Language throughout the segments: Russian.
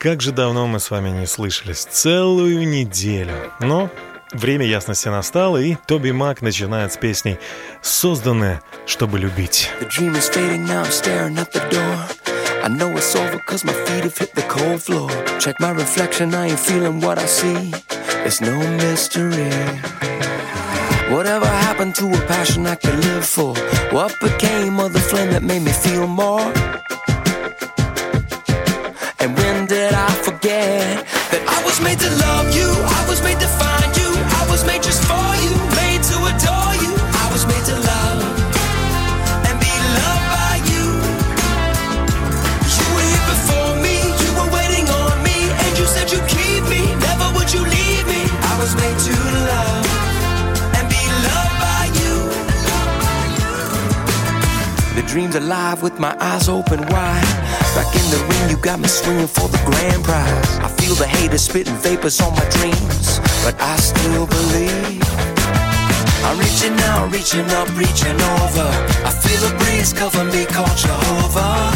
Как же давно мы с вами не слышались. Целую неделю. Но время ясности настало, и Тоби Мак начинает с песней «Созданная, чтобы любить». Whatever happened to a passion I could live for? What became of the flame that made me feel more? Did I forget that I was made to love you? I was made to find you. I was made just for you, made to adore you. I was made to love and be loved by you. You were here before me, you were waiting on me, and you said you'd keep me. Never would you leave me. I was made to love and be loved by you. The dream's alive with my eyes open wide. Back in the ring, you got me swinging for the grand prize. I feel the haters spitting vapors on my dreams, but I still believe. I'm reaching out, reaching up, reaching over. I feel a breeze cover me, called Jehovah.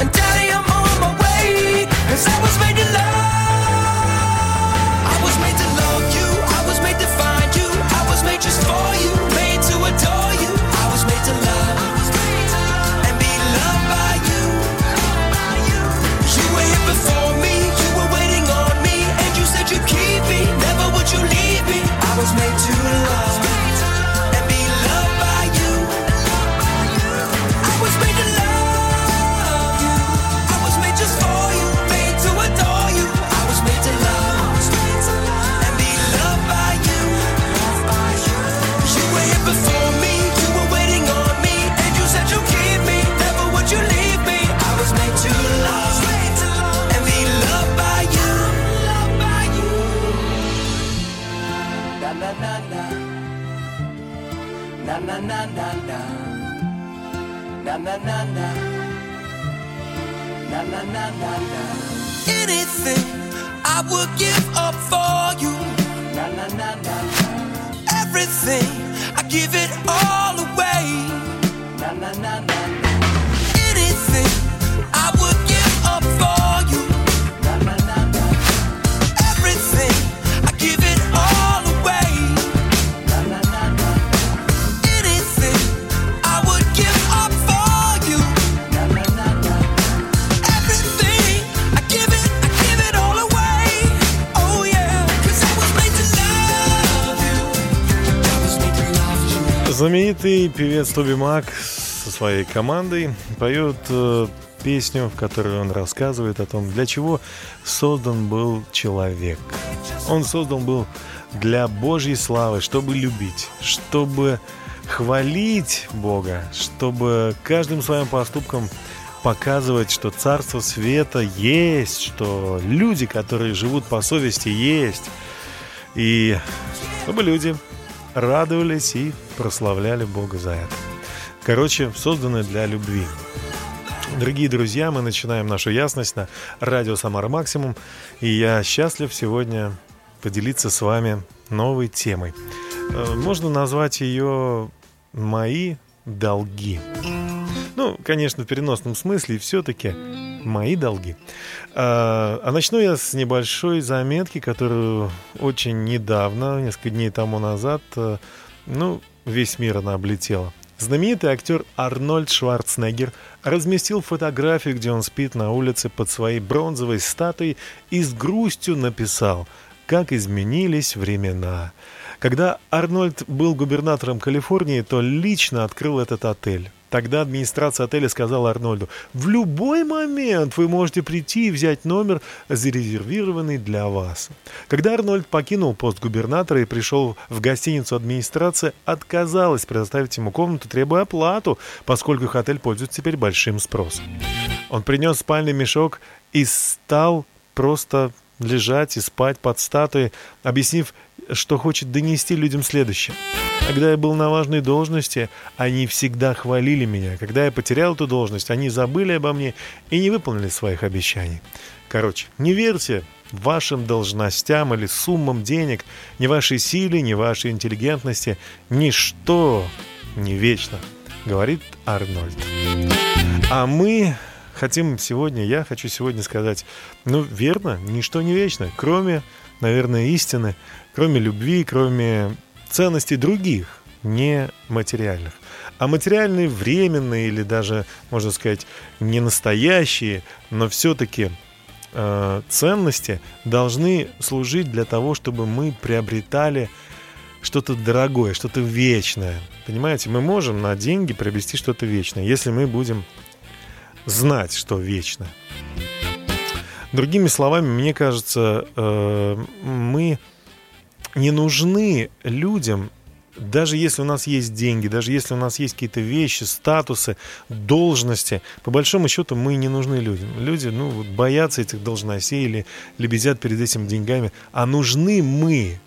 And daddy, I'm on my way, cause I was made to love. Знаменитый певец Тоби Мак со своей командой поет э, песню, в которой он рассказывает о том, для чего создан был человек. Он создан был для Божьей славы, чтобы любить, чтобы хвалить Бога, чтобы каждым своим поступком показывать, что Царство Света есть, что люди, которые живут по совести, есть. И чтобы люди радовались и прославляли Бога за это. Короче, созданы для любви. Дорогие друзья, мы начинаем нашу ясность на радио Самара Максимум, и я счастлив сегодня поделиться с вами новой темой. Э, Можно назвать ее «Мои долги». Ну, конечно, в переносном смысле, все-таки мои долги. А, а начну я с небольшой заметки, которую очень недавно, несколько дней тому назад, э, ну, весь мир она облетела. Знаменитый актер Арнольд Шварценеггер разместил фотографию, где он спит на улице под своей бронзовой статуей и с грустью написал «Как изменились времена». Когда Арнольд был губернатором Калифорнии, то лично открыл этот отель. Тогда администрация отеля сказала Арнольду, в любой момент вы можете прийти и взять номер, зарезервированный для вас. Когда Арнольд покинул пост губернатора и пришел в гостиницу, администрация отказалась предоставить ему комнату, требуя оплату, поскольку их отель пользуется теперь большим спросом. Он принес спальный мешок и стал просто лежать и спать под статуей, объяснив, что хочет донести людям следующее. Когда я был на важной должности, они всегда хвалили меня. Когда я потерял эту должность, они забыли обо мне и не выполнили своих обещаний. Короче, не верьте вашим должностям или суммам денег, ни вашей силе, ни вашей интеллигентности. Ничто не вечно, говорит Арнольд. А мы хотим сегодня, я хочу сегодня сказать, ну, верно, ничто не вечно, кроме, наверное, истины, кроме любви, кроме ценностей других, не материальных. А материальные, временные или даже, можно сказать, не настоящие, но все-таки э, ценности должны служить для того, чтобы мы приобретали что-то дорогое, что-то вечное. Понимаете, мы можем на деньги приобрести что-то вечное, если мы будем знать, что вечно. Другими словами, мне кажется, э, мы не нужны людям, даже если у нас есть деньги, даже если у нас есть какие-то вещи, статусы, должности, по большому счету мы не нужны людям. Люди ну, боятся этих должностей или лебезят перед этими деньгами. А нужны мы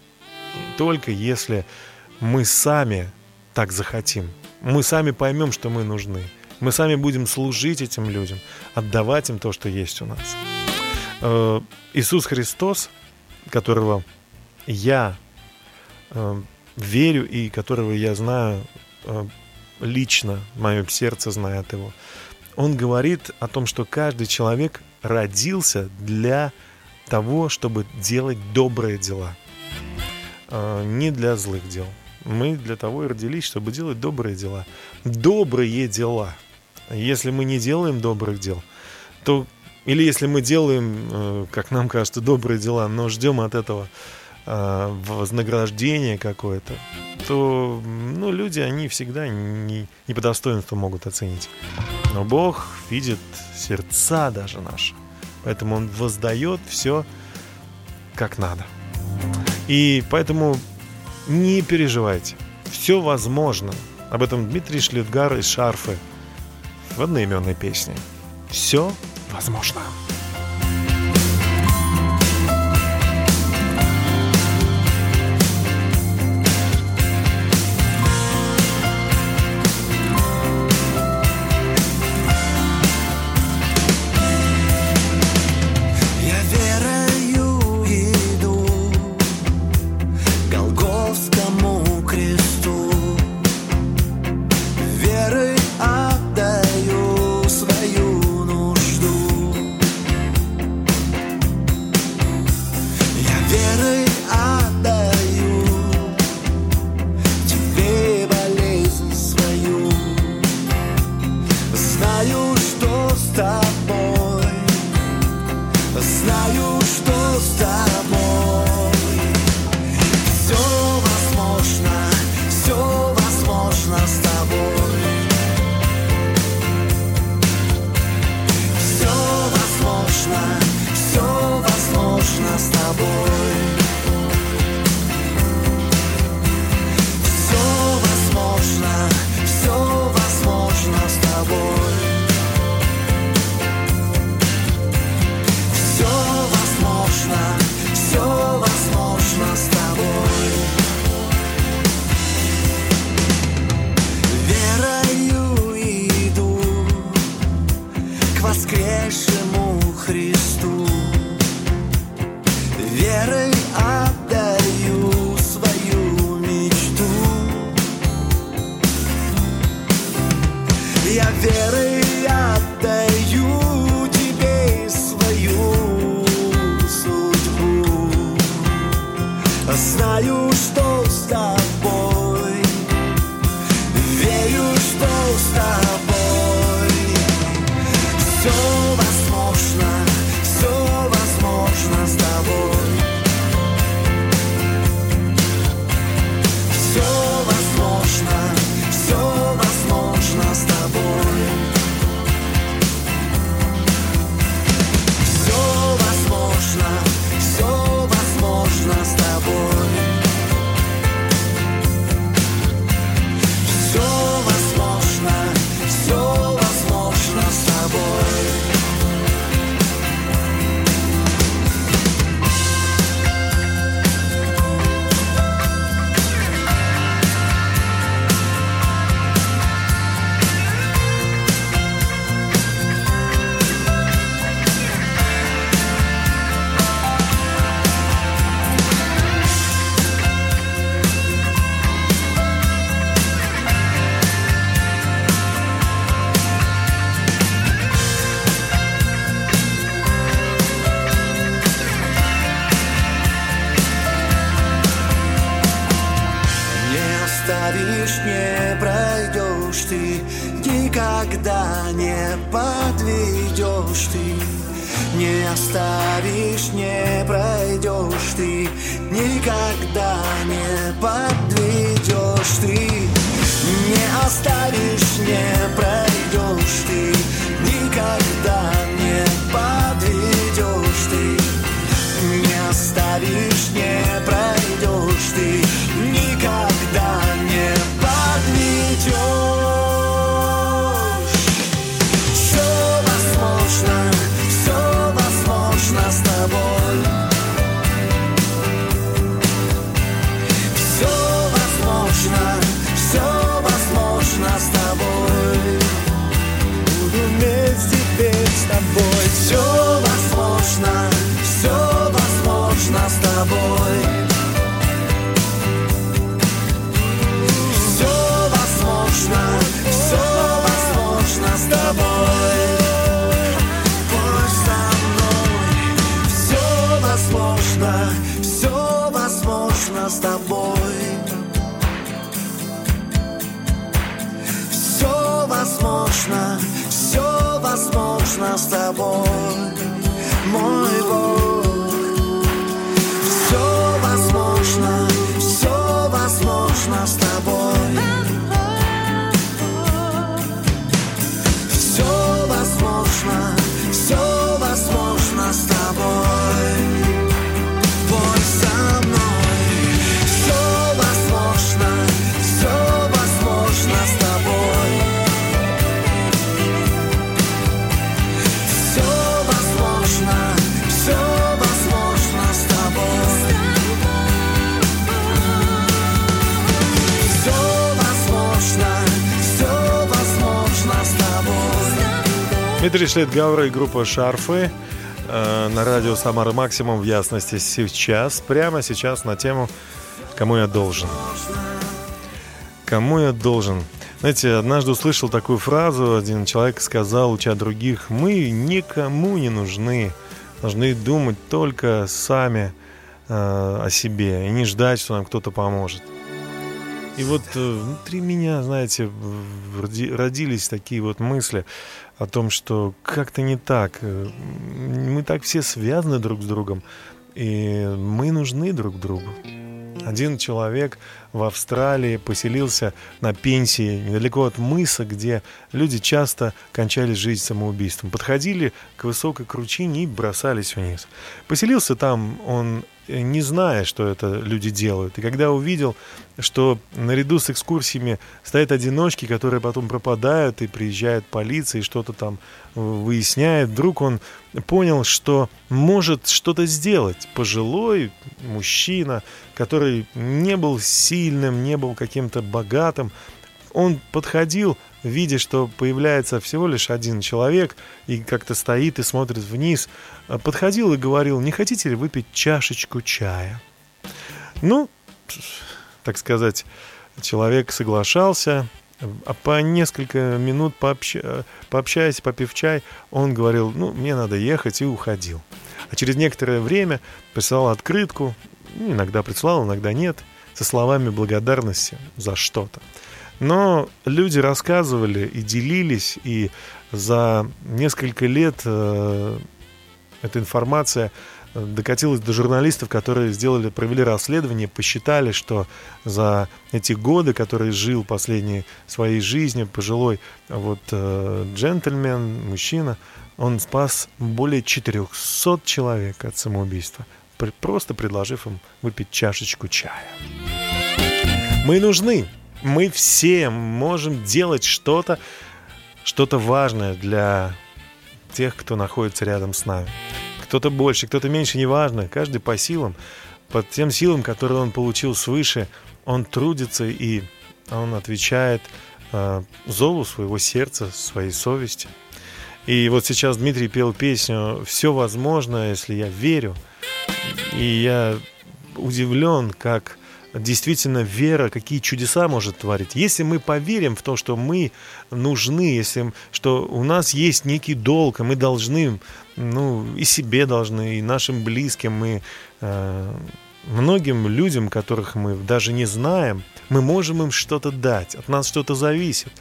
только если мы сами так захотим. Мы сами поймем, что мы нужны. Мы сами будем служить этим людям, отдавать им то, что есть у нас. Э, Иисус Христос, которого я э, верю и которого я знаю э, лично, мое сердце знает его, он говорит о том, что каждый человек родился для того, чтобы делать добрые дела, не для злых дел. Мы для того и родились, чтобы делать добрые дела. Добрые дела – если мы не делаем добрых дел, то или если мы делаем, э, как нам кажется, добрые дела, но ждем от этого э, вознаграждения какое-то, то ну, люди, они всегда не, не по достоинству могут оценить. Но Бог видит сердца даже наши. Поэтому Он воздает все как надо. И поэтому не переживайте. Все возможно. Об этом Дмитрий Шлютгар из «Шарфы» в одноименной песне. Все возможно. подведешь Дмитрий Шлетгауэр и группа «Шарфы» э, на радио «Самара Максимум» в ясности сейчас, прямо сейчас на тему «Кому я должен?». Кому я должен? Знаете, однажды услышал такую фразу, один человек сказал, уча других, мы никому не нужны, должны думать только сами э, о себе и не ждать, что нам кто-то поможет. И вот э, внутри меня, знаете, родились такие вот мысли о том, что как-то не так. Э, Мы так все связаны друг с другом, и мы нужны друг другу. Один человек в Австралии поселился на пенсии недалеко от мыса, где люди часто кончали жизнь самоубийством. Подходили к высокой кручине и бросались вниз. Поселился там он, не зная, что это люди делают. И когда увидел, что наряду с экскурсиями стоят одиночки, которые потом пропадают, и приезжает полиция, и что-то там э, выясняет, вдруг он понял, что может что-то сделать. Пожилой мужчина, который не был сильным, не был каким-то богатым, он подходил, видя, что появляется всего лишь один человек и как-то стоит и смотрит вниз, подходил и говорил, не хотите ли выпить чашечку чая? Ну, так сказать, человек соглашался, а по несколько минут пообща- пообщаясь, попив чай, он говорил, ну, мне надо ехать, и уходил. А через некоторое время присылал открытку, ну, иногда присылал, иногда нет, со словами благодарности за что-то. Но люди рассказывали и делились, и за несколько лет э, эта информация э, докатилась до журналистов, которые сделали, провели расследование, посчитали, что за эти годы, которые жил последней своей жизни пожилой вот э, джентльмен, мужчина, он спас более 400 человек от самоубийства, при- просто предложив им выпить чашечку чая. Мы нужны. Мы все можем делать что-то, что-то важное для тех, кто находится рядом с нами. Кто-то больше, кто-то меньше, неважно. Каждый по силам, под тем силам, которые он получил свыше, он трудится и он отвечает э, зову своего сердца, своей совести. И вот сейчас Дмитрий пел песню «Все возможно, если я верю». И я удивлен, как действительно вера, какие чудеса может творить. Если мы поверим в то, что мы нужны, если что у нас есть некий долг, и мы должны, ну, и себе должны, и нашим близким, и э, многим людям, которых мы даже не знаем, мы можем им что-то дать, от нас что-то зависит.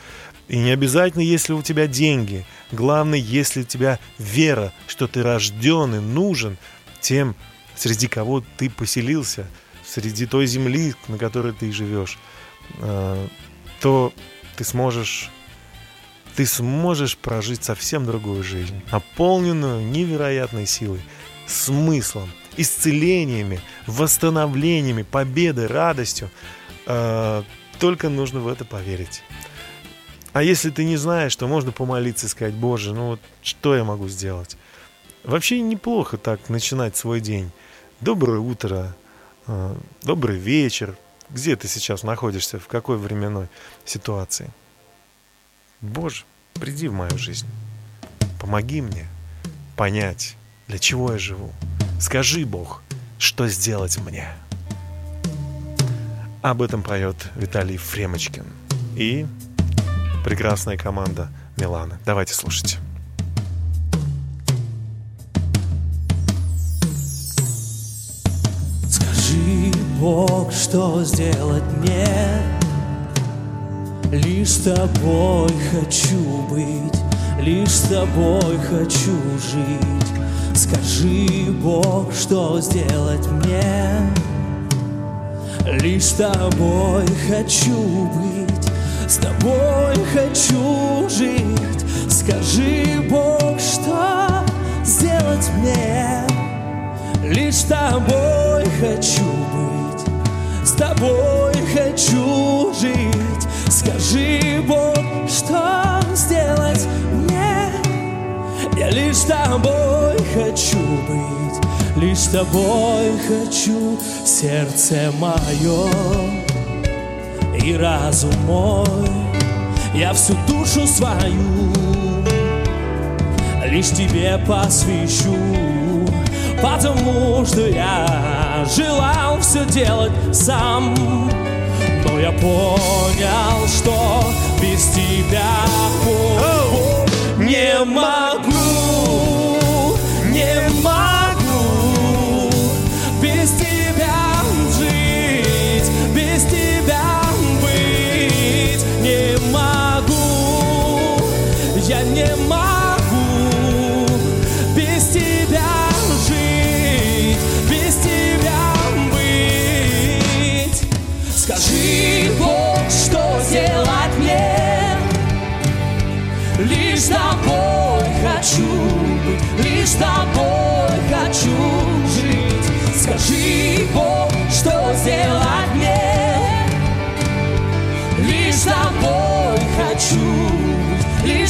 И не обязательно, если у тебя деньги. Главное, если у тебя вера, что ты рожден и нужен тем, среди кого ты поселился, среди той земли, на которой ты живешь, э, то ты сможешь ты сможешь прожить совсем другую жизнь, наполненную невероятной силой, смыслом, исцелениями, восстановлениями, победой, радостью. Э, Только нужно в это поверить. А если ты не знаешь, то можно помолиться и сказать, Боже, ну вот что я могу сделать? Вообще неплохо так начинать свой день. Доброе утро, добрый вечер. Где ты сейчас находишься, в какой временной ситуации? Боже, приди в мою жизнь. Помоги мне понять, для чего я живу. Скажи, Бог, что сделать мне. Об этом поет Виталий Фремочкин и прекрасная команда Милана. Давайте слушать. Скажи, Бог, что сделать мне? Лишь с тобой хочу быть, лишь с тобой хочу жить. Скажи, Бог, что сделать мне? Лишь с тобой хочу быть, с тобой хочу жить. Скажи, Бог, что сделать мне? Лишь с тобой хочу быть, с тобой хочу жить. Скажи, Бог, что сделать мне? Я лишь с тобой хочу быть, лишь с тобой хочу сердце мое и разум мой. Я всю душу свою лишь тебе посвящу, потому что я желал все делать сам. Но я понял, что без тебя о, не могу, не могу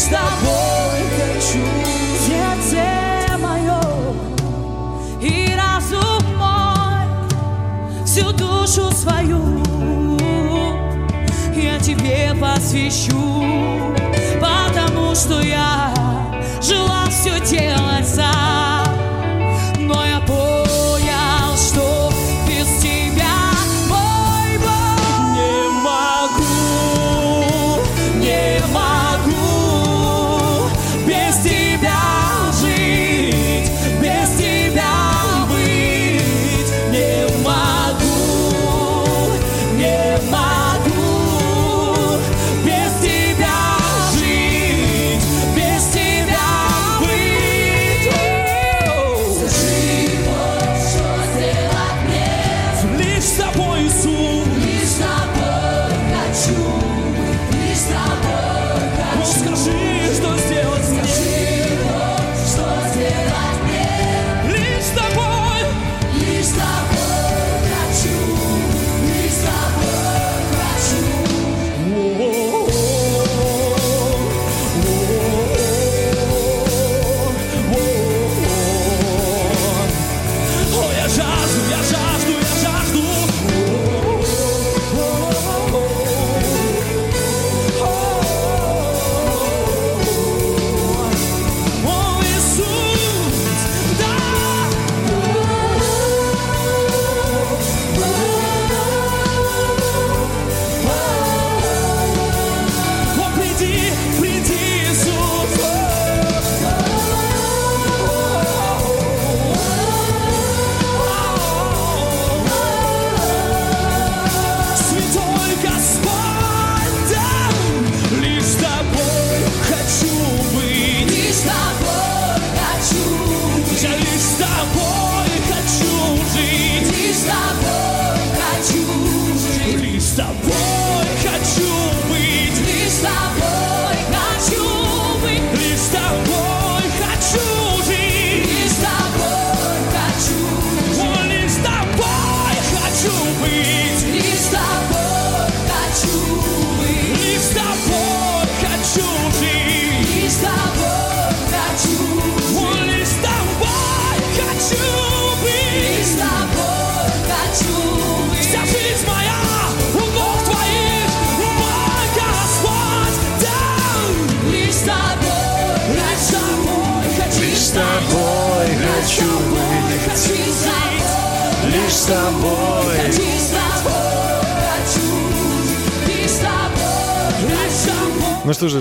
с тобой хочу. Сердце мое и разум мой, всю душу свою я тебе посвящу, потому что я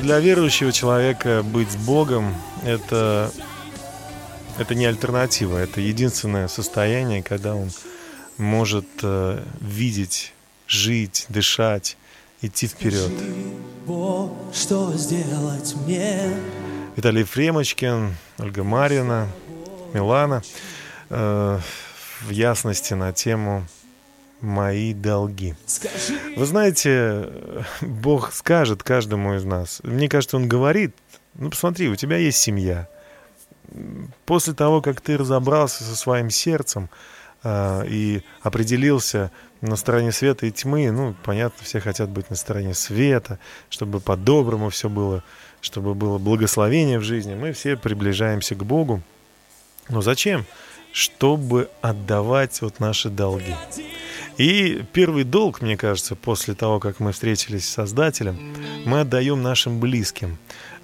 для верующего человека быть с Богом это, это не альтернатива, это единственное состояние, когда он может э, видеть, жить, дышать, идти вперед. Бог, что сделать мне? Виталий Фремочкин, Ольга Марина, Милана э, в ясности на тему «Мои долги». Вы знаете, Бог скажет каждому из нас. Мне кажется, Он говорит, ну посмотри, у тебя есть семья. После того, как ты разобрался со своим сердцем э, и определился на стороне света и тьмы, ну, понятно, все хотят быть на стороне света, чтобы по-доброму все было, чтобы было благословение в жизни. Мы все приближаемся к Богу. Но зачем? Чтобы отдавать вот наши долги. И первый долг, мне кажется, после того, как мы встретились с Создателем, мы отдаем нашим близким.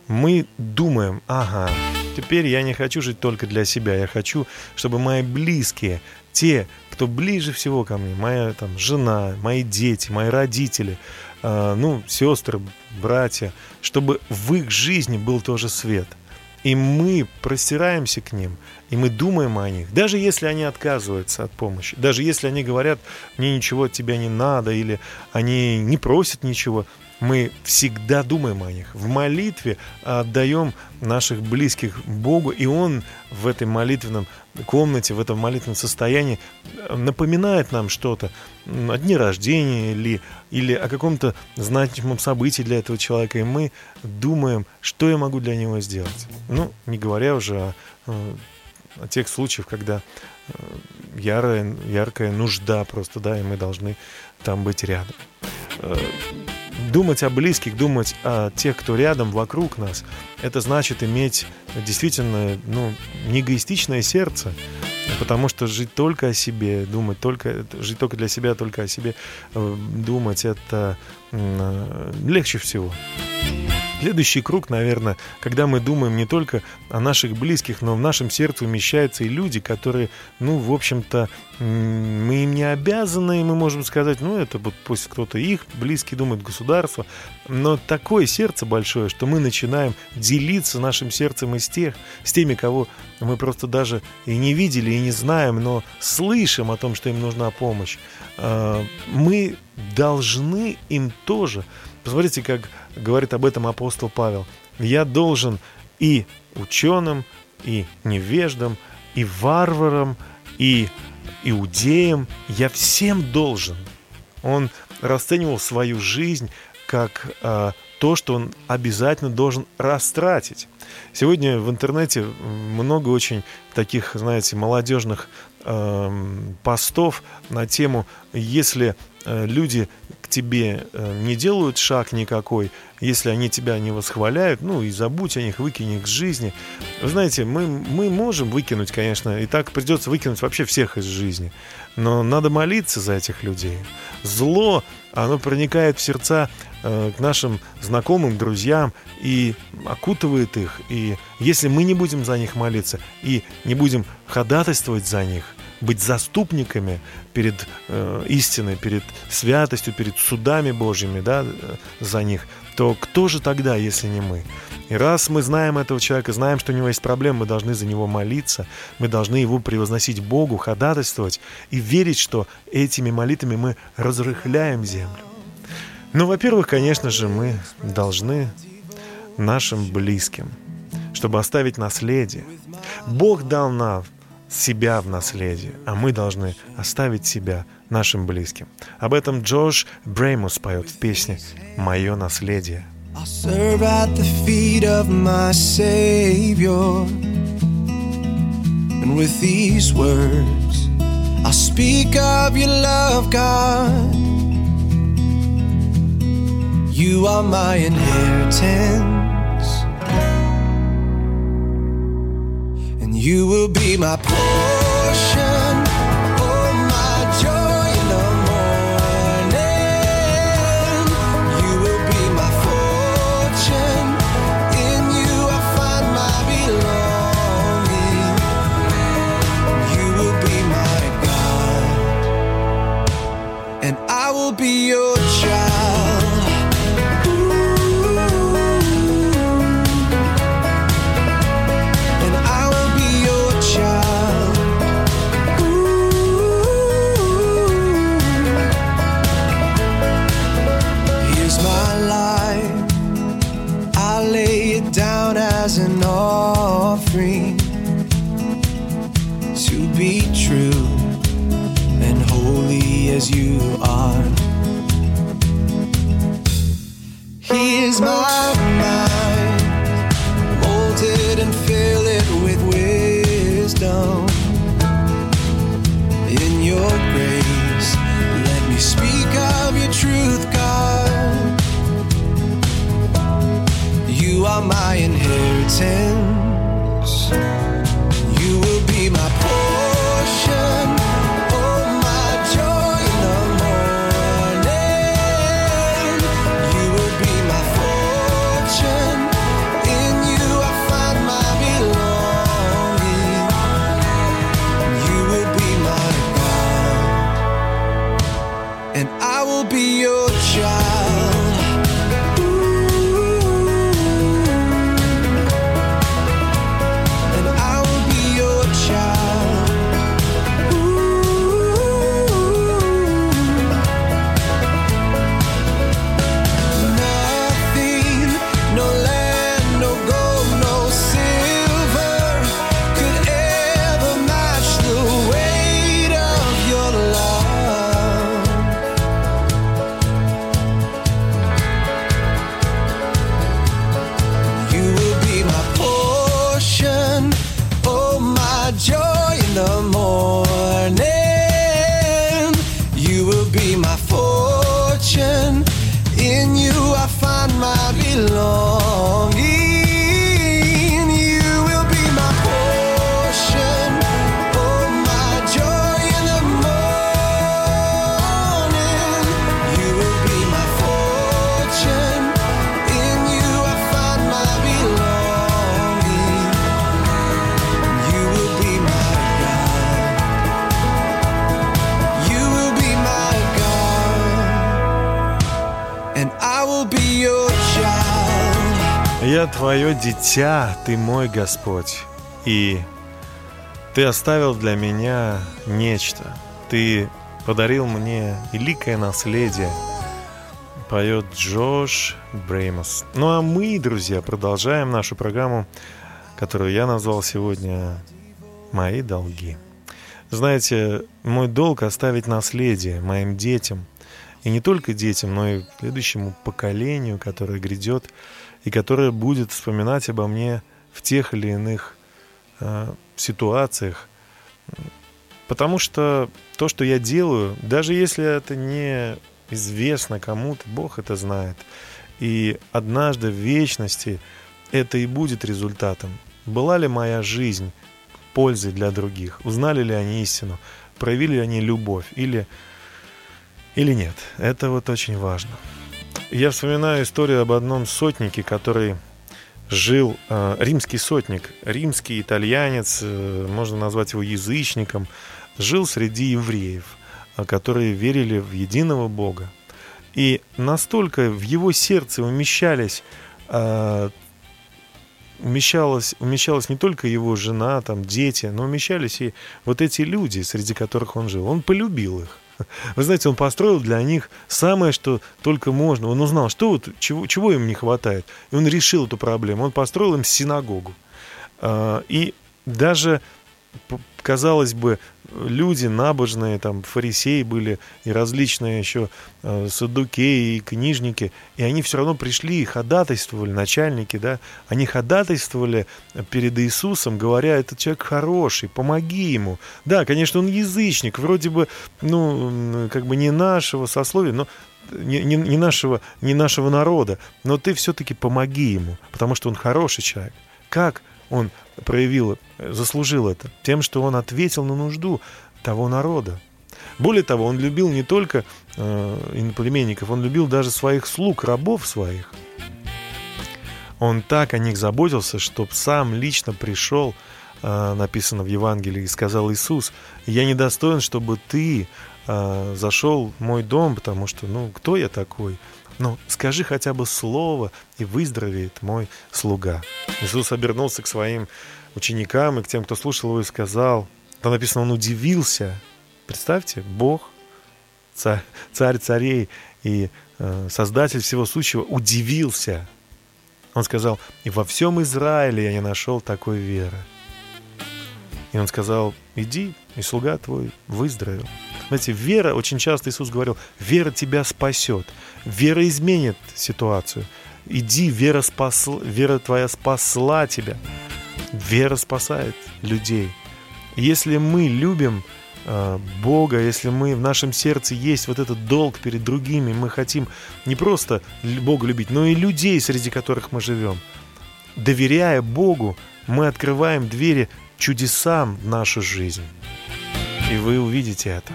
Мы думаем, ага, теперь я не хочу жить только для себя, я хочу, чтобы мои близкие, те, кто ближе всего ко мне, моя там жена, мои дети, мои родители, э, ну, сестры, братья, чтобы в их жизни был тоже свет. И мы простираемся к ним, и мы думаем о них, даже если они отказываются от помощи, даже если они говорят, мне ничего от тебя не надо, или они не просят ничего, мы всегда думаем о них. В молитве отдаем наших близких Богу, и Он в этой молитвенном комнате, в этом молитвенном состоянии напоминает нам что-то о дне рождения или, или о каком-то значимом событии для этого человека, и мы думаем, что я могу для него сделать. Ну, не говоря уже о, э, о тех случаях, когда э, ярая, яркая нужда просто, да, и мы должны там быть рядом. Думать о близких, думать о тех, кто рядом, вокруг нас, это значит иметь действительно ну, не эгоистичное сердце, потому что жить только о себе, думать только, жить только для себя, только о себе, э, думать это э, легче всего. Следующий круг, наверное, когда мы думаем не только о наших близких, но в нашем сердце умещаются и люди, которые, ну, в общем-то, мы им не обязаны, мы можем сказать, ну, это вот пусть кто-то их близкий думает, государство, но такое сердце большое, что мы начинаем делиться нашим сердцем и с тех, с теми, кого мы просто даже и не видели, и не знаем, но слышим о том, что им нужна помощь. А, Мы должны им тоже Посмотрите, как говорит об этом апостол Павел. Я должен и ученым, и невеждам, и варварам, и иудеям, я всем должен. Он расценивал свою жизнь как а, то, что он обязательно должен растратить. Сегодня в интернете много очень таких, знаете, молодежных эм, постов на тему, если э, люди тебе э, не делают шаг никакой, если они тебя не восхваляют, ну и забудь о них, выкинь их с жизни. Вы знаете, мы, мы можем выкинуть, конечно, и так придется выкинуть вообще всех из жизни, но надо молиться за этих людей. Зло, оно проникает в сердца э, к нашим знакомым, друзьям и окутывает их. И если мы не будем за них молиться и не будем ходатайствовать за них, быть заступниками перед э, истиной, перед святостью, перед судами Божьими, да, э, за них, то кто же тогда, если не мы? И раз мы знаем этого человека, знаем, что у него есть проблемы, мы должны за него молиться, мы должны его превозносить Богу, ходатайствовать и верить, что этими молитвами мы разрыхляем землю. Ну, во-первых, конечно же, мы должны нашим близким, чтобы оставить наследие. Бог дал нам себя в наследие, а мы должны оставить себя нашим близким. Об этом Джош Бреймус поет в песне «Мое наследие». And with these words, I'll speak of your love, God. You are my inheritance, you will be my portion. Твое дитя, ты мой Господь. И ты оставил для меня нечто. Ты подарил мне великое наследие. Поет Джош Бреймос. Ну а мы, друзья, продолжаем нашу программу, которую я назвал сегодня «Мои долги». Знаете, мой долг оставить наследие моим детям. И не только детям, но и следующему поколению, которое грядет и которое будет вспоминать обо мне в тех или иных э, ситуациях. Потому что то, что я делаю, даже если это не известно кому-то, Бог это знает. И однажды в вечности это и будет результатом. Была ли моя жизнь пользой для других? Узнали ли они истину? Проявили ли они любовь? Или, или нет? Это вот очень важно. Я вспоминаю историю об одном сотнике, который жил, э, римский сотник, римский итальянец, э, можно назвать его язычником, жил среди евреев, э, которые верили в единого Бога. И настолько в его сердце умещались э, умещалась, умещалась не только его жена, там, дети, но умещались и вот эти люди, среди которых он жил. Он полюбил их. Вы знаете, он построил для них самое, что только можно. Он узнал, что вот, чего, чего им не хватает. И он решил эту проблему. Он построил им синагогу. А, И даже, казалось бы, люди набожные, там, фарисеи были и различные еще э, садукеи и книжники, и они все равно пришли и ходатайствовали, начальники, да, они ходатайствовали перед Иисусом, говоря, этот человек хороший, помоги ему. Да, конечно, он язычник, вроде бы, ну, как бы не нашего сословия, но не, не, не нашего, не нашего народа, но ты все-таки помоги ему, потому что он хороший человек. Как он проявил, э, заслужил это? Тем, что он ответил на нужду того народа. Более того, он любил не только э, иноплеменников, он любил даже своих слуг, рабов своих. Он так о них заботился, что сам лично пришел, э, написано в Евангелии, и сказал Иисус, я недостоин, чтобы ты э, зашел в мой дом, потому что, ну, кто я такой? Ну, скажи хотя бы слово, и выздоровеет мой слуга. Иисус обернулся к своим ученикам и к тем, кто слушал его, и сказал, там написано, он удивился. Представьте, Бог, царь, царей и э, создатель всего сущего удивился. Он сказал, и во всем Израиле я не нашел такой веры. И он сказал, иди, и слуга твой выздоровел. Знаете, вера, очень часто Иисус говорил, вера тебя спасет, вера изменит ситуацию. Иди, вера, спасла, вера твоя спасла тебя. Вера спасает людей. Если мы любим э, Бога, если мы в нашем сердце есть вот этот долг перед другими, мы хотим не просто Бога любить, но и людей, среди которых мы живем. Доверяя Богу, мы открываем двери чудесам в нашу жизнь. И вы увидите это.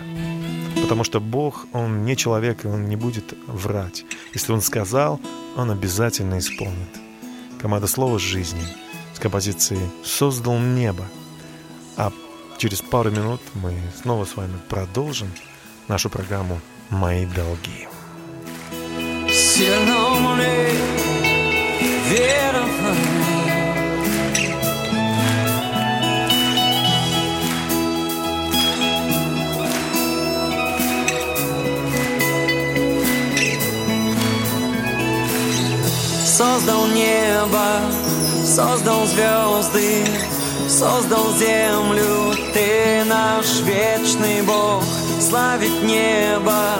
Потому что Бог, Он не человек, и Он не будет врать. Если Он сказал, Он обязательно исполнит. Команда слова жизни с композицией «Создал небо». А через пару минут мы снова с вами продолжим нашу программу «Мои долги». Сильному вера Создал небо, создал звезды, создал землю, ты наш вечный Бог. Славить небо,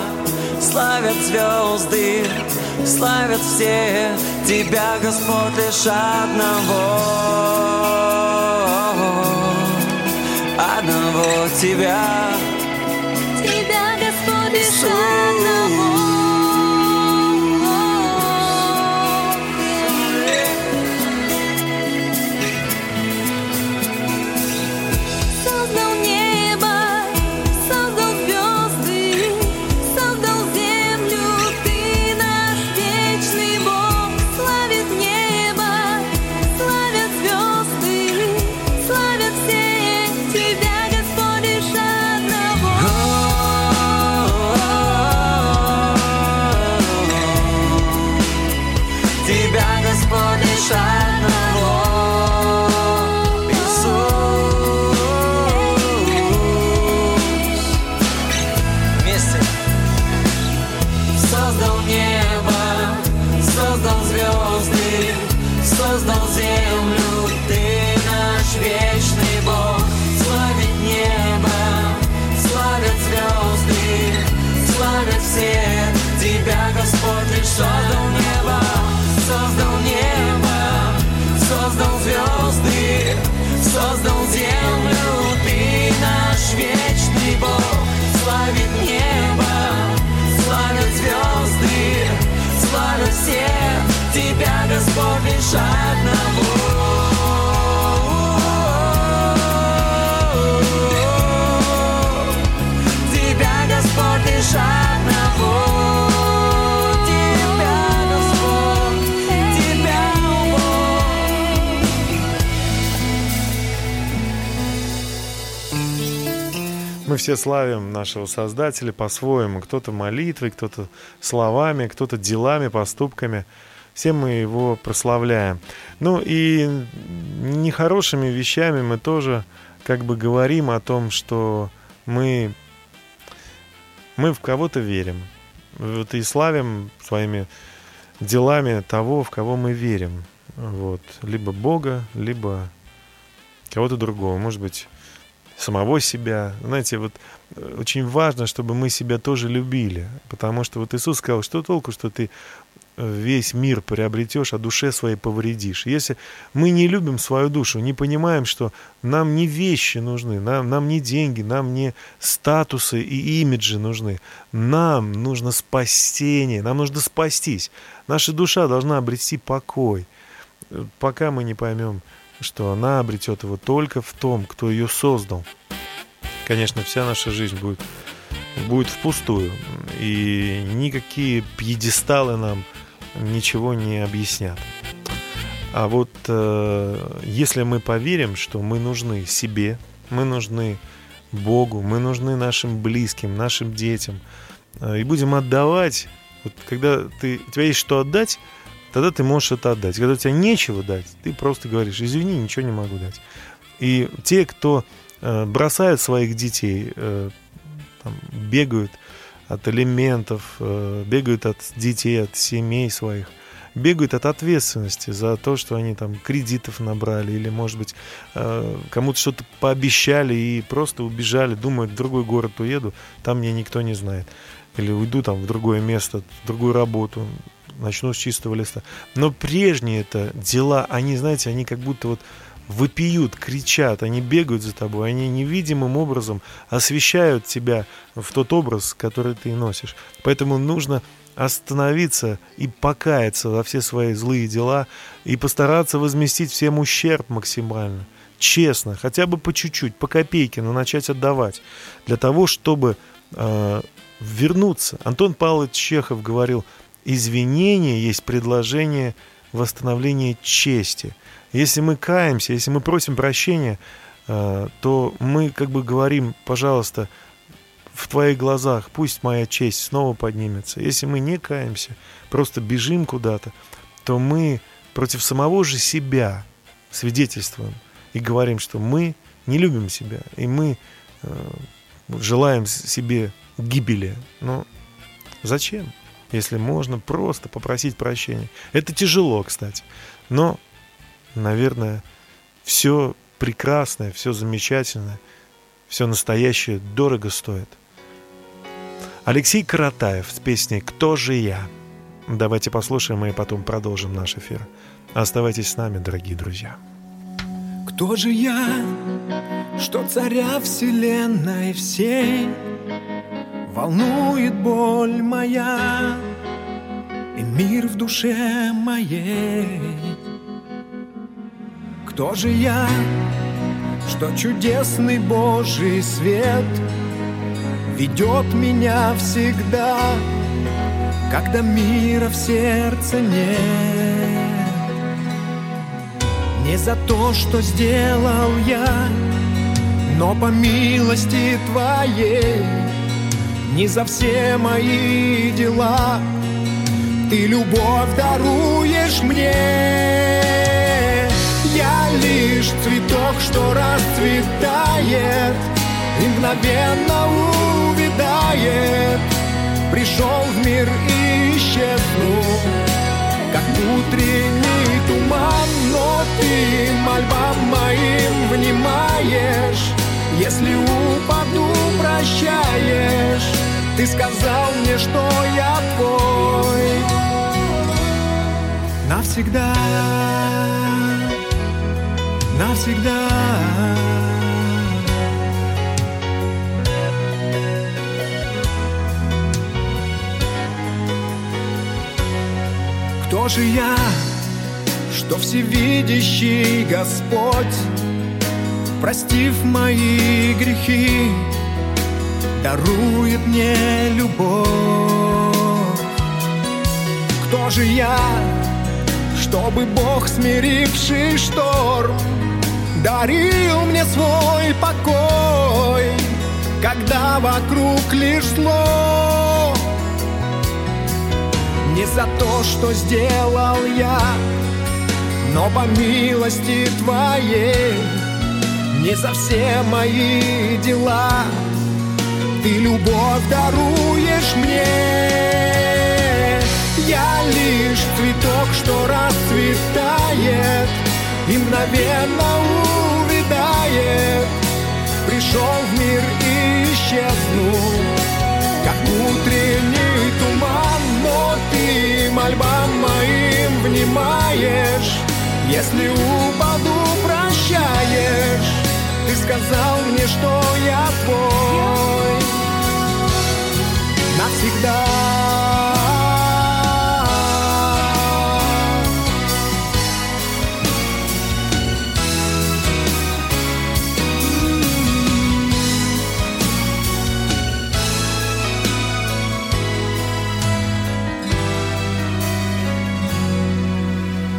славят звезды, славят все тебя, Господь, лишь одного, одного тебя. Тебя, Господь, лишь одного. Все славим нашего Создателя по-своему. Кто-то молитвой, кто-то словами, кто-то делами, поступками. Все мы его прославляем. Ну и нехорошими вещами мы тоже как бы говорим о том, что мы, мы в кого-то верим. Вот и славим своими делами того, в кого мы верим. Вот. Либо Бога, либо кого-то другого. Может быть, самого себя. Знаете, вот э, очень важно, чтобы мы себя тоже любили. Потому что вот Иисус сказал, что толку, что ты э, весь мир приобретешь, а душе своей повредишь. Если мы не любим свою душу, не понимаем, что нам не вещи нужны, нам, нам не деньги, нам не статусы и имиджи нужны. Нам нужно спасение, нам нужно спастись. Наша душа должна обрести покой. Э, Пока мы не поймем, что она обретет его только в том, кто ее создал. Конечно, вся наша жизнь будет, будет впустую, и никакие пьедесталы нам ничего не объяснят. А вот э, если мы поверим, что мы нужны себе, мы нужны Богу, мы нужны нашим близким, нашим детям, э, и будем отдавать, вот когда ты, у тебя есть что отдать, тогда ты можешь это отдать. Когда у тебя нечего дать, ты просто говоришь, извини, ничего не могу дать. И те, кто э, бросают своих детей, э, там, бегают от элементов, э, бегают от детей, от семей своих, бегают от ответственности за то, что они там кредитов набрали, или, может быть, э, кому-то что-то пообещали и просто убежали, думают, в другой город уеду, там меня никто не знает. Или уйду там в другое место, в другую работу, начну с чистого листа. Но прежние это дела, они, знаете, они как будто вот выпьют, кричат, они бегают за тобой, они невидимым образом освещают тебя в тот образ, который ты носишь. Поэтому нужно остановиться и покаяться во все свои злые дела и постараться возместить всем ущерб максимально. Честно, хотя бы по чуть-чуть, по копейке, но начать отдавать. Для того, чтобы э, вернуться. Антон Павлович Чехов говорил, извинение есть предложение восстановления чести. Если мы каемся, если мы просим прощения, э, то мы как бы говорим, пожалуйста, в твоих глазах пусть моя честь снова поднимется. Если мы не каемся, просто бежим куда-то, то мы против самого же себя свидетельствуем и говорим, что мы не любим себя, и мы э, желаем себе гибели. Но зачем, если можно просто попросить прощения? Это тяжело, кстати. Но, наверное, все прекрасное, все замечательное, все настоящее дорого стоит. Алексей Каратаев с песней «Кто же я?». Давайте послушаем и потом продолжим наш эфир. Оставайтесь с нами, дорогие друзья. Кто же я, что царя вселенной всей Волнует боль моя и мир в душе моей. Кто же я, что чудесный Божий свет Ведет меня всегда, когда мира в сердце нет? Не за то, что сделал я, но по милости Твоей, не за все мои дела, Ты любовь даруешь мне. Я лишь цветок, что расцветает и мгновенно увядает. Пришел в мир и исчезнул, как утренний туман, но ты мольбам моим внимаешь. Если упаду, прощаешь. Ты сказал мне, что я твой. Навсегда, навсегда. Кто же я, что всевидящий Господь, простив мои грехи, дарует мне любовь? Кто же я, чтобы Бог, смиривший шторм, дарил мне свой покой, когда вокруг лишь зло? Не за то, что сделал я, но по милости Твоей, не за все мои дела, Ты любовь даруешь мне. Я лишь цветок, что расцветает и мгновенно увядает. Пришел в мир и исчезнул, как утренний туман, но ты мольбам моим внимаешь. Если упаду, прощаешь. Ты сказал мне, что я твой навсегда.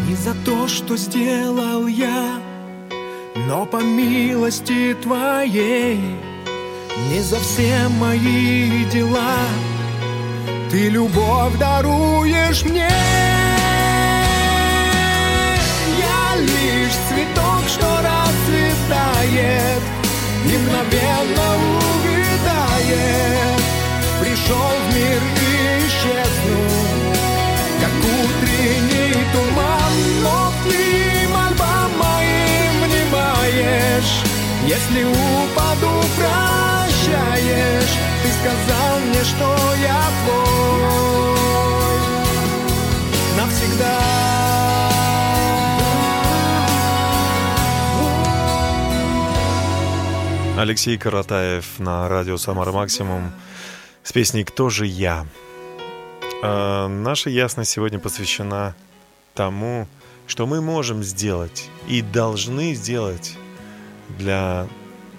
Не за то, что сделал я, но по милости Твоей, не за все мои дела, ты любовь даруешь мне. Я лишь цветок, что расцветает И мгновенно увядает. Пришел в мир и исчезну, Как утренний туман. Но ты мольба моим внимаешь. Если упаду сказал мне, что я твой навсегда. Алексей Каратаев на радио «Самара Максимум» с песней «Кто же я?». А, наша ясность сегодня посвящена тому, что мы можем сделать и должны сделать для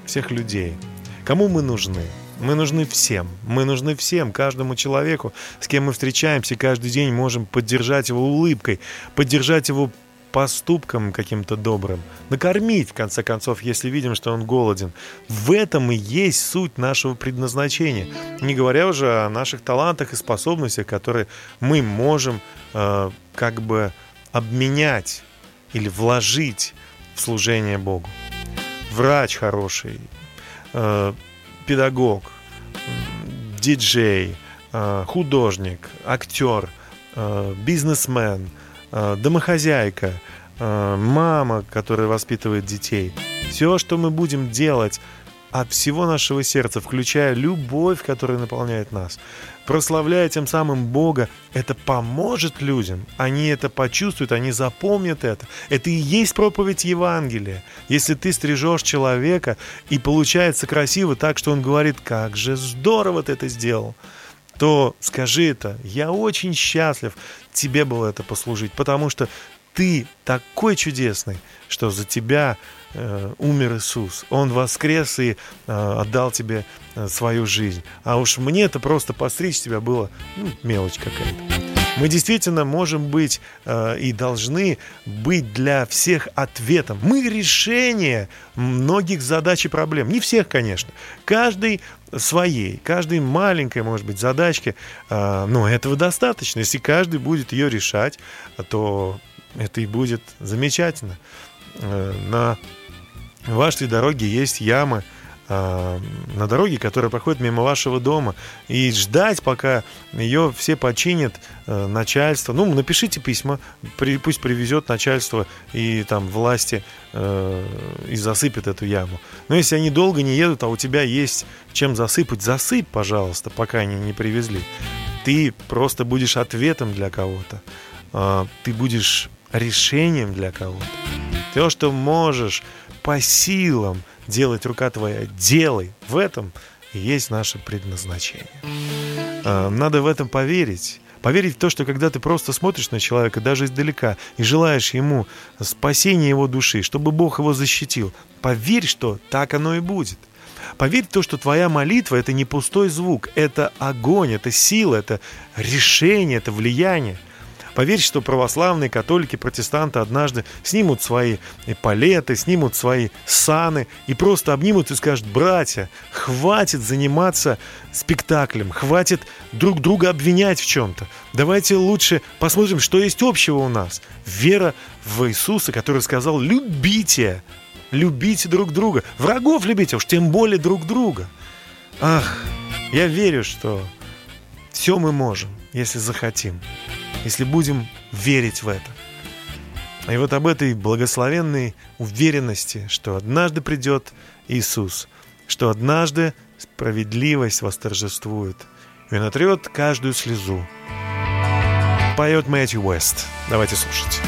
всех людей. Кому мы нужны? Мы нужны всем. Мы нужны всем, каждому человеку, с кем мы встречаемся, каждый день можем поддержать его улыбкой, поддержать его поступком каким-то добрым, накормить, в конце концов, если видим, что он голоден. В этом и есть суть нашего предназначения. Не говоря уже о наших талантах и способностях, которые мы можем э, как бы обменять или вложить в служение Богу. Врач хороший, э, педагог, диджей, э, художник, актер, э, бизнесмен – Э, домохозяйка, мама, которая воспитывает детей. Все, что мы будем делать от всего нашего сердца, включая любовь, которая наполняет нас, прославляя тем самым Бога, это поможет людям. Они это почувствуют, они запомнят это. Это и есть проповедь Евангелия. Если ты стрижешь человека, и получается красиво так, что он говорит, как же здорово ты это сделал то скажи это. Я очень счастлив тебе было это послужить, потому что ты такой чудесный, что за тебя э, умер Иисус. Он воскрес и э, отдал тебе э, свою жизнь. А уж мне это просто постричь тебя было ну, мелочь какая-то. Мы действительно можем быть и должны быть для всех ответом. Мы решение многих задач и проблем. Не всех, конечно. Каждый своей, каждой маленькой, может быть, задачки. Э, но этого достаточно. Если каждый будет ее решать, то это и будет замечательно. На вашей дороге есть ямы, а, на дороге, которая проходит мимо вашего дома, и ждать, пока ее все починят, э, начальство. Ну, напишите письма, при, пусть привезет начальство и там власти э, и засыпет эту яму. Но если они долго не едут, а у тебя есть чем засыпать, засыпь, пожалуйста, пока они не привезли. Ты просто будешь ответом для кого-то. Э, ты будешь решением для кого-то. То, что можешь по силам – делать рука твоя, делай. В этом и есть наше предназначение. А, надо в этом поверить. Поверить в то, что когда ты просто смотришь на человека, даже издалека, и желаешь ему спасения его души, чтобы Бог его защитил, поверь, что так оно и будет. Поверь в то, что твоя молитва – это не пустой звук, это огонь, это сила, это решение, это влияние – Поверь, что православные, католики, протестанты однажды снимут свои палеты, снимут свои саны и просто обнимут и скажут, братья, хватит заниматься спектаклем, хватит друг друга обвинять в чем-то. Давайте лучше посмотрим, что есть общего у нас. Вера в Иисуса, который сказал, любите, любите друг друга. Врагов любите, уж тем более друг друга. Ах, я верю, что все мы можем, если захотим если будем верить в это. И вот об этой благословенной уверенности, что однажды придет Иисус, что однажды справедливость восторжествует, и он отрет каждую слезу. Поет Мэтью Уэст. Давайте слушать.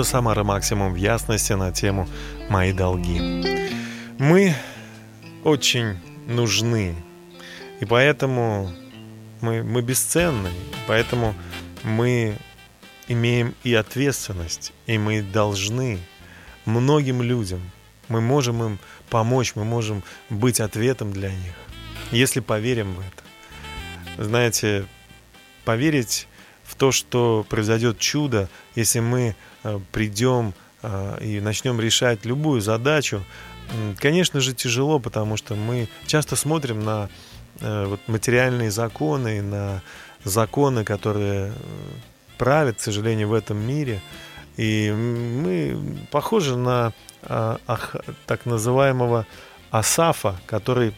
Радио Самара Максимум в ясности на тему «Мои долги». Мы очень нужны, и поэтому мы, мы бесценны, поэтому мы имеем и ответственность, и мы должны многим людям, мы можем им помочь, мы можем быть ответом для них, если поверим в это. Знаете, поверить в то, что произойдет чудо, если мы придем э, и начнем решать любую задачу, конечно же, тяжело, потому что мы часто смотрим на э, материальные законы, на законы, которые э, правят, к сожалению, в этом мире. И мы похожи на так называемого Асафа, который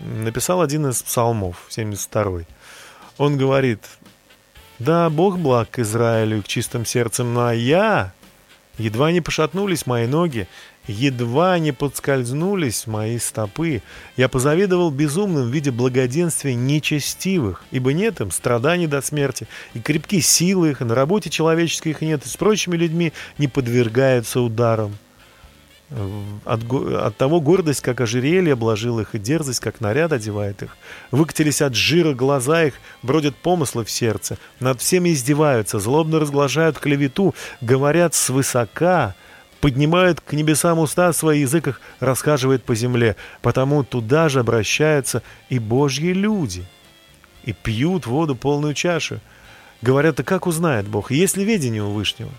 написал один из псалмов, 72-й. Он говорит, да, Бог благ к Израилю к чистым сердцем, но я, едва не пошатнулись мои ноги, едва не подскользнулись мои стопы. Я позавидовал безумным в виде благоденствия нечестивых, ибо нет им страданий до смерти, и крепки силы их, и на работе человеческой их нет, и с прочими людьми не подвергаются ударам. От, го- от того гордость, как ожерелье обложил их, и дерзость, как наряд одевает их. Выкатились от жира глаза их, бродят помыслы в сердце, над всеми издеваются, злобно разглашают клевету, говорят свысока, поднимают к небесам уста свои, язык их по земле, потому туда же обращаются и божьи люди, и пьют воду полную чашу. Говорят, а как узнает Бог, есть ли ведение у Вышнего?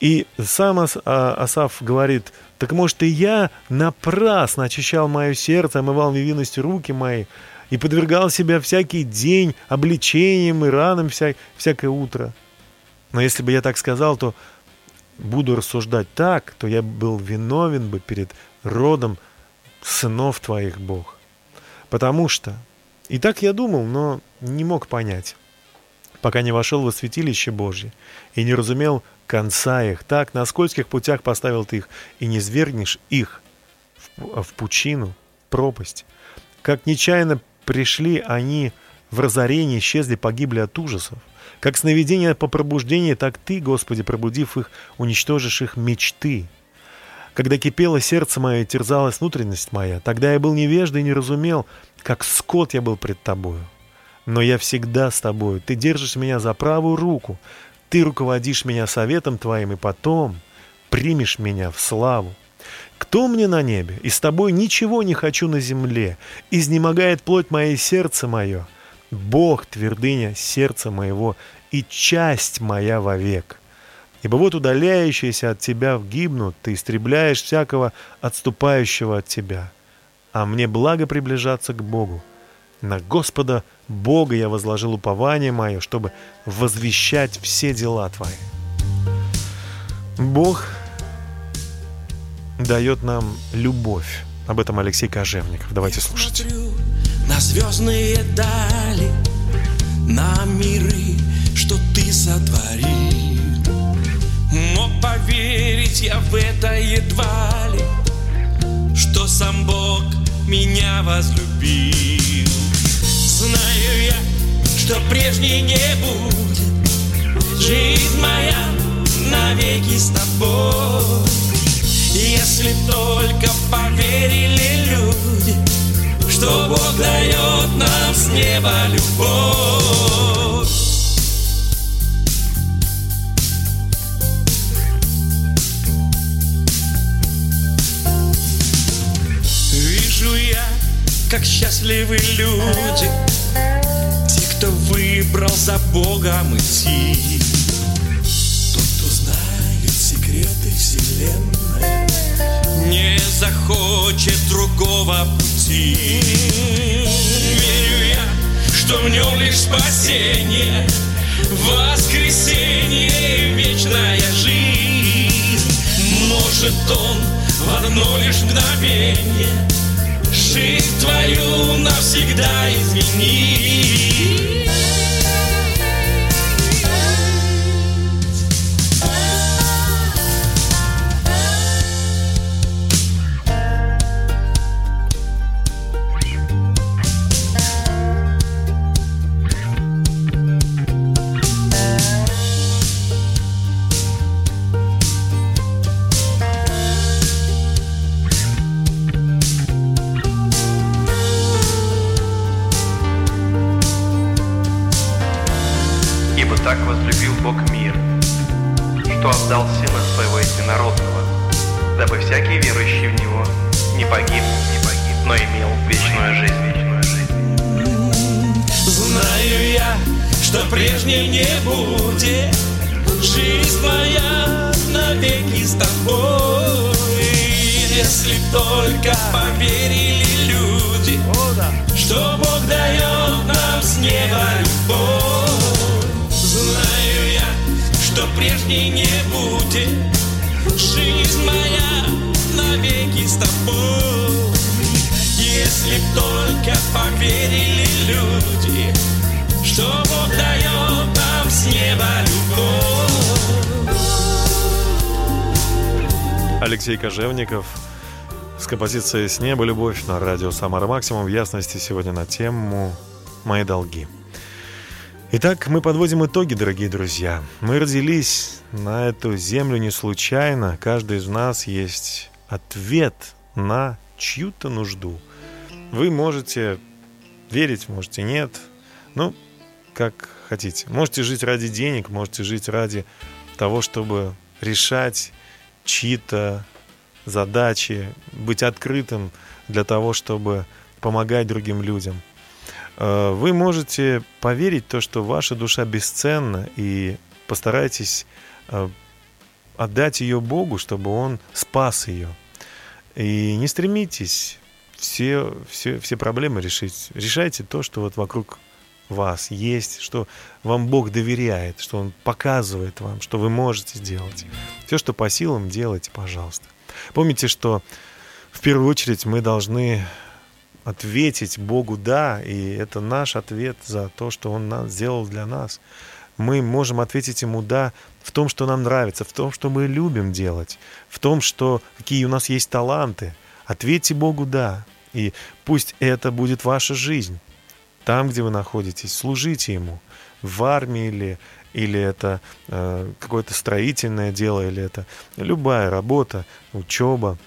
И сам а, Асаф говорит, так может и я напрасно очищал мое сердце, омывал невинностью руки мои и подвергал себя всякий день обличениям и ранам вся, всякое утро. Но если бы я так сказал, то буду рассуждать так, то я был виновен бы перед родом сынов твоих, Бог. Потому что... И так я думал, но не мог понять, пока не вошел во святилище Божье и не разумел конца их. Так на скользких путях поставил ты их, и не свергнешь их в, пу- в пучину, пропасть. Как нечаянно пришли они в разорение, исчезли, погибли от ужасов. Как сновидение по пробуждению, так ты, Господи, пробудив их, уничтожишь их мечты. Когда кипело сердце мое и терзалась внутренность моя, тогда я был невежда и не разумел, как скот я был пред тобою. Но я всегда с тобою, ты держишь меня за правую руку, ты руководишь меня советом твоим, и потом примешь меня в славу. Кто мне на небе? И с тобой ничего не хочу на земле. Изнемогает плоть моя и сердце мое. Бог, твердыня сердца моего и часть моя вовек. Ибо вот удаляющиеся от тебя гибнут, ты истребляешь всякого отступающего от тебя. А мне благо приближаться к Богу. На Господа Бога я возложил упование мое, чтобы возвещать все дела твои. Бог дает нам любовь. Об этом Алексей Кожевников. Давайте слушать. На звездные дали, на миры, что ты сотворил. Но поверить я в это едва ли, что сам Бог меня возлюбил. Знаю я, что прежней не будет, жизнь моя навеки с тобой. Если только поверили люди, что Бог дает нам с неба любовь. Вижу я, как счастливы люди, кто выбрал за Богом идти. Тот, кто знает секреты вселенной, не захочет другого пути. Верю я, что в нем лишь спасение, воскресенье и вечная жизнь. Может он в одно лишь мгновение жизнь твою навсегда изменить. Прежней не будет Жизнь моя навеки с тобой если б только поверили люди, что Бог дает нам с неба любовь. Алексей Кожевников с композицией «С неба любовь» на радио «Самара Максимум» в ясности сегодня на тему «Мои долги». Итак, мы подводим итоги, дорогие друзья. Мы родились на эту землю не случайно. Каждый из нас есть ответ на чью-то нужду. Вы можете верить, можете нет. Ну, как хотите. Можете жить ради денег, можете жить ради того, чтобы решать чьи-то задачи, быть открытым для того, чтобы помогать другим людям. Э, Вы можете поверить в то, что ваша душа бесценна, и постарайтесь э, отдать ее Богу, чтобы Он спас ее. И не стремитесь все, все, все проблемы решить. Решайте то, что вот вокруг вас есть, что вам Бог доверяет, что Он показывает вам, что вы можете сделать. Все, что по силам, делайте, пожалуйста. Помните, что в первую очередь мы должны ответить Богу «да», и это наш ответ за то, что Он нас сделал для нас. Мы можем ответить Ему «да» в том, что нам нравится, в том, что мы любим делать, в том, что какие у нас есть таланты. Ответьте Богу «да», и пусть это будет ваша жизнь. Там, где вы находитесь, служите Ему. В армии ли, или это э, какое-то строительное дело, или это любая работа, учеба.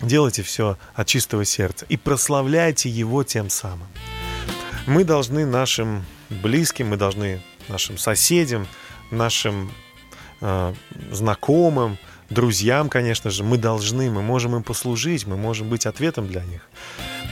Делайте все от чистого сердца и прославляйте Его тем самым. Мы должны нашим близким, мы должны нашим соседям, нашим э, знакомым, друзьям, конечно же, мы должны, мы можем им послужить, мы можем быть ответом для них.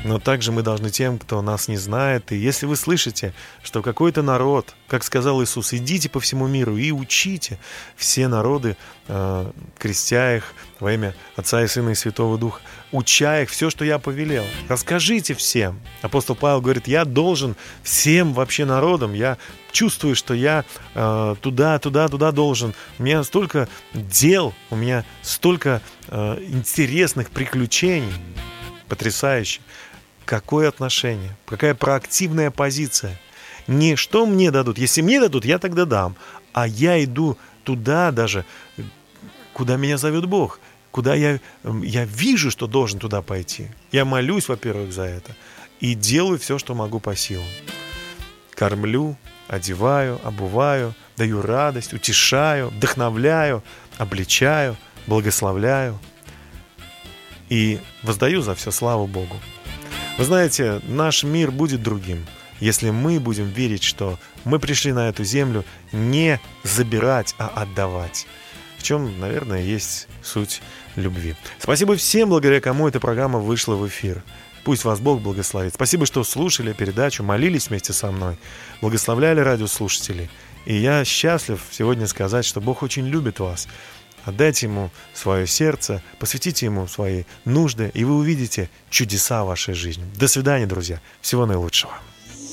Но также мы должны тем, кто нас не знает. И если вы слышите, что какой-то народ, как сказал Иисус, идите по всему миру и учите все народы, э, крестя их во имя Отца и Сына и Святого Духа, уча их все, что я повелел. Расскажите всем. Апостол Павел говорит, я должен всем вообще народам, я чувствую, что я э, туда, туда, туда должен. У меня столько дел, у меня столько э, интересных приключений. Потрясающе. Какое отношение? Какая проактивная позиция? Не что мне дадут. Если мне дадут, я тогда дам. А я иду туда даже, куда меня зовет Бог. Куда я, я вижу, что должен туда пойти. Я молюсь, во-первых, за это. И делаю все, что могу по силам. Кормлю, одеваю, обуваю, даю радость, утешаю, вдохновляю, обличаю, благословляю. И воздаю за все славу Богу. Вы знаете, наш мир будет другим, если мы будем верить, что мы пришли на эту землю не забирать, а отдавать. В чем, наверное, есть суть любви. Спасибо всем, благодаря кому эта программа вышла в эфир. Пусть вас Бог благословит. Спасибо, что слушали передачу, молились вместе со мной, благословляли радиослушателей. И я счастлив сегодня сказать, что Бог очень любит вас. Отдайте Ему свое сердце, посвятите Ему свои нужды, и вы увидите чудеса в вашей жизни. До свидания, друзья. Всего наилучшего.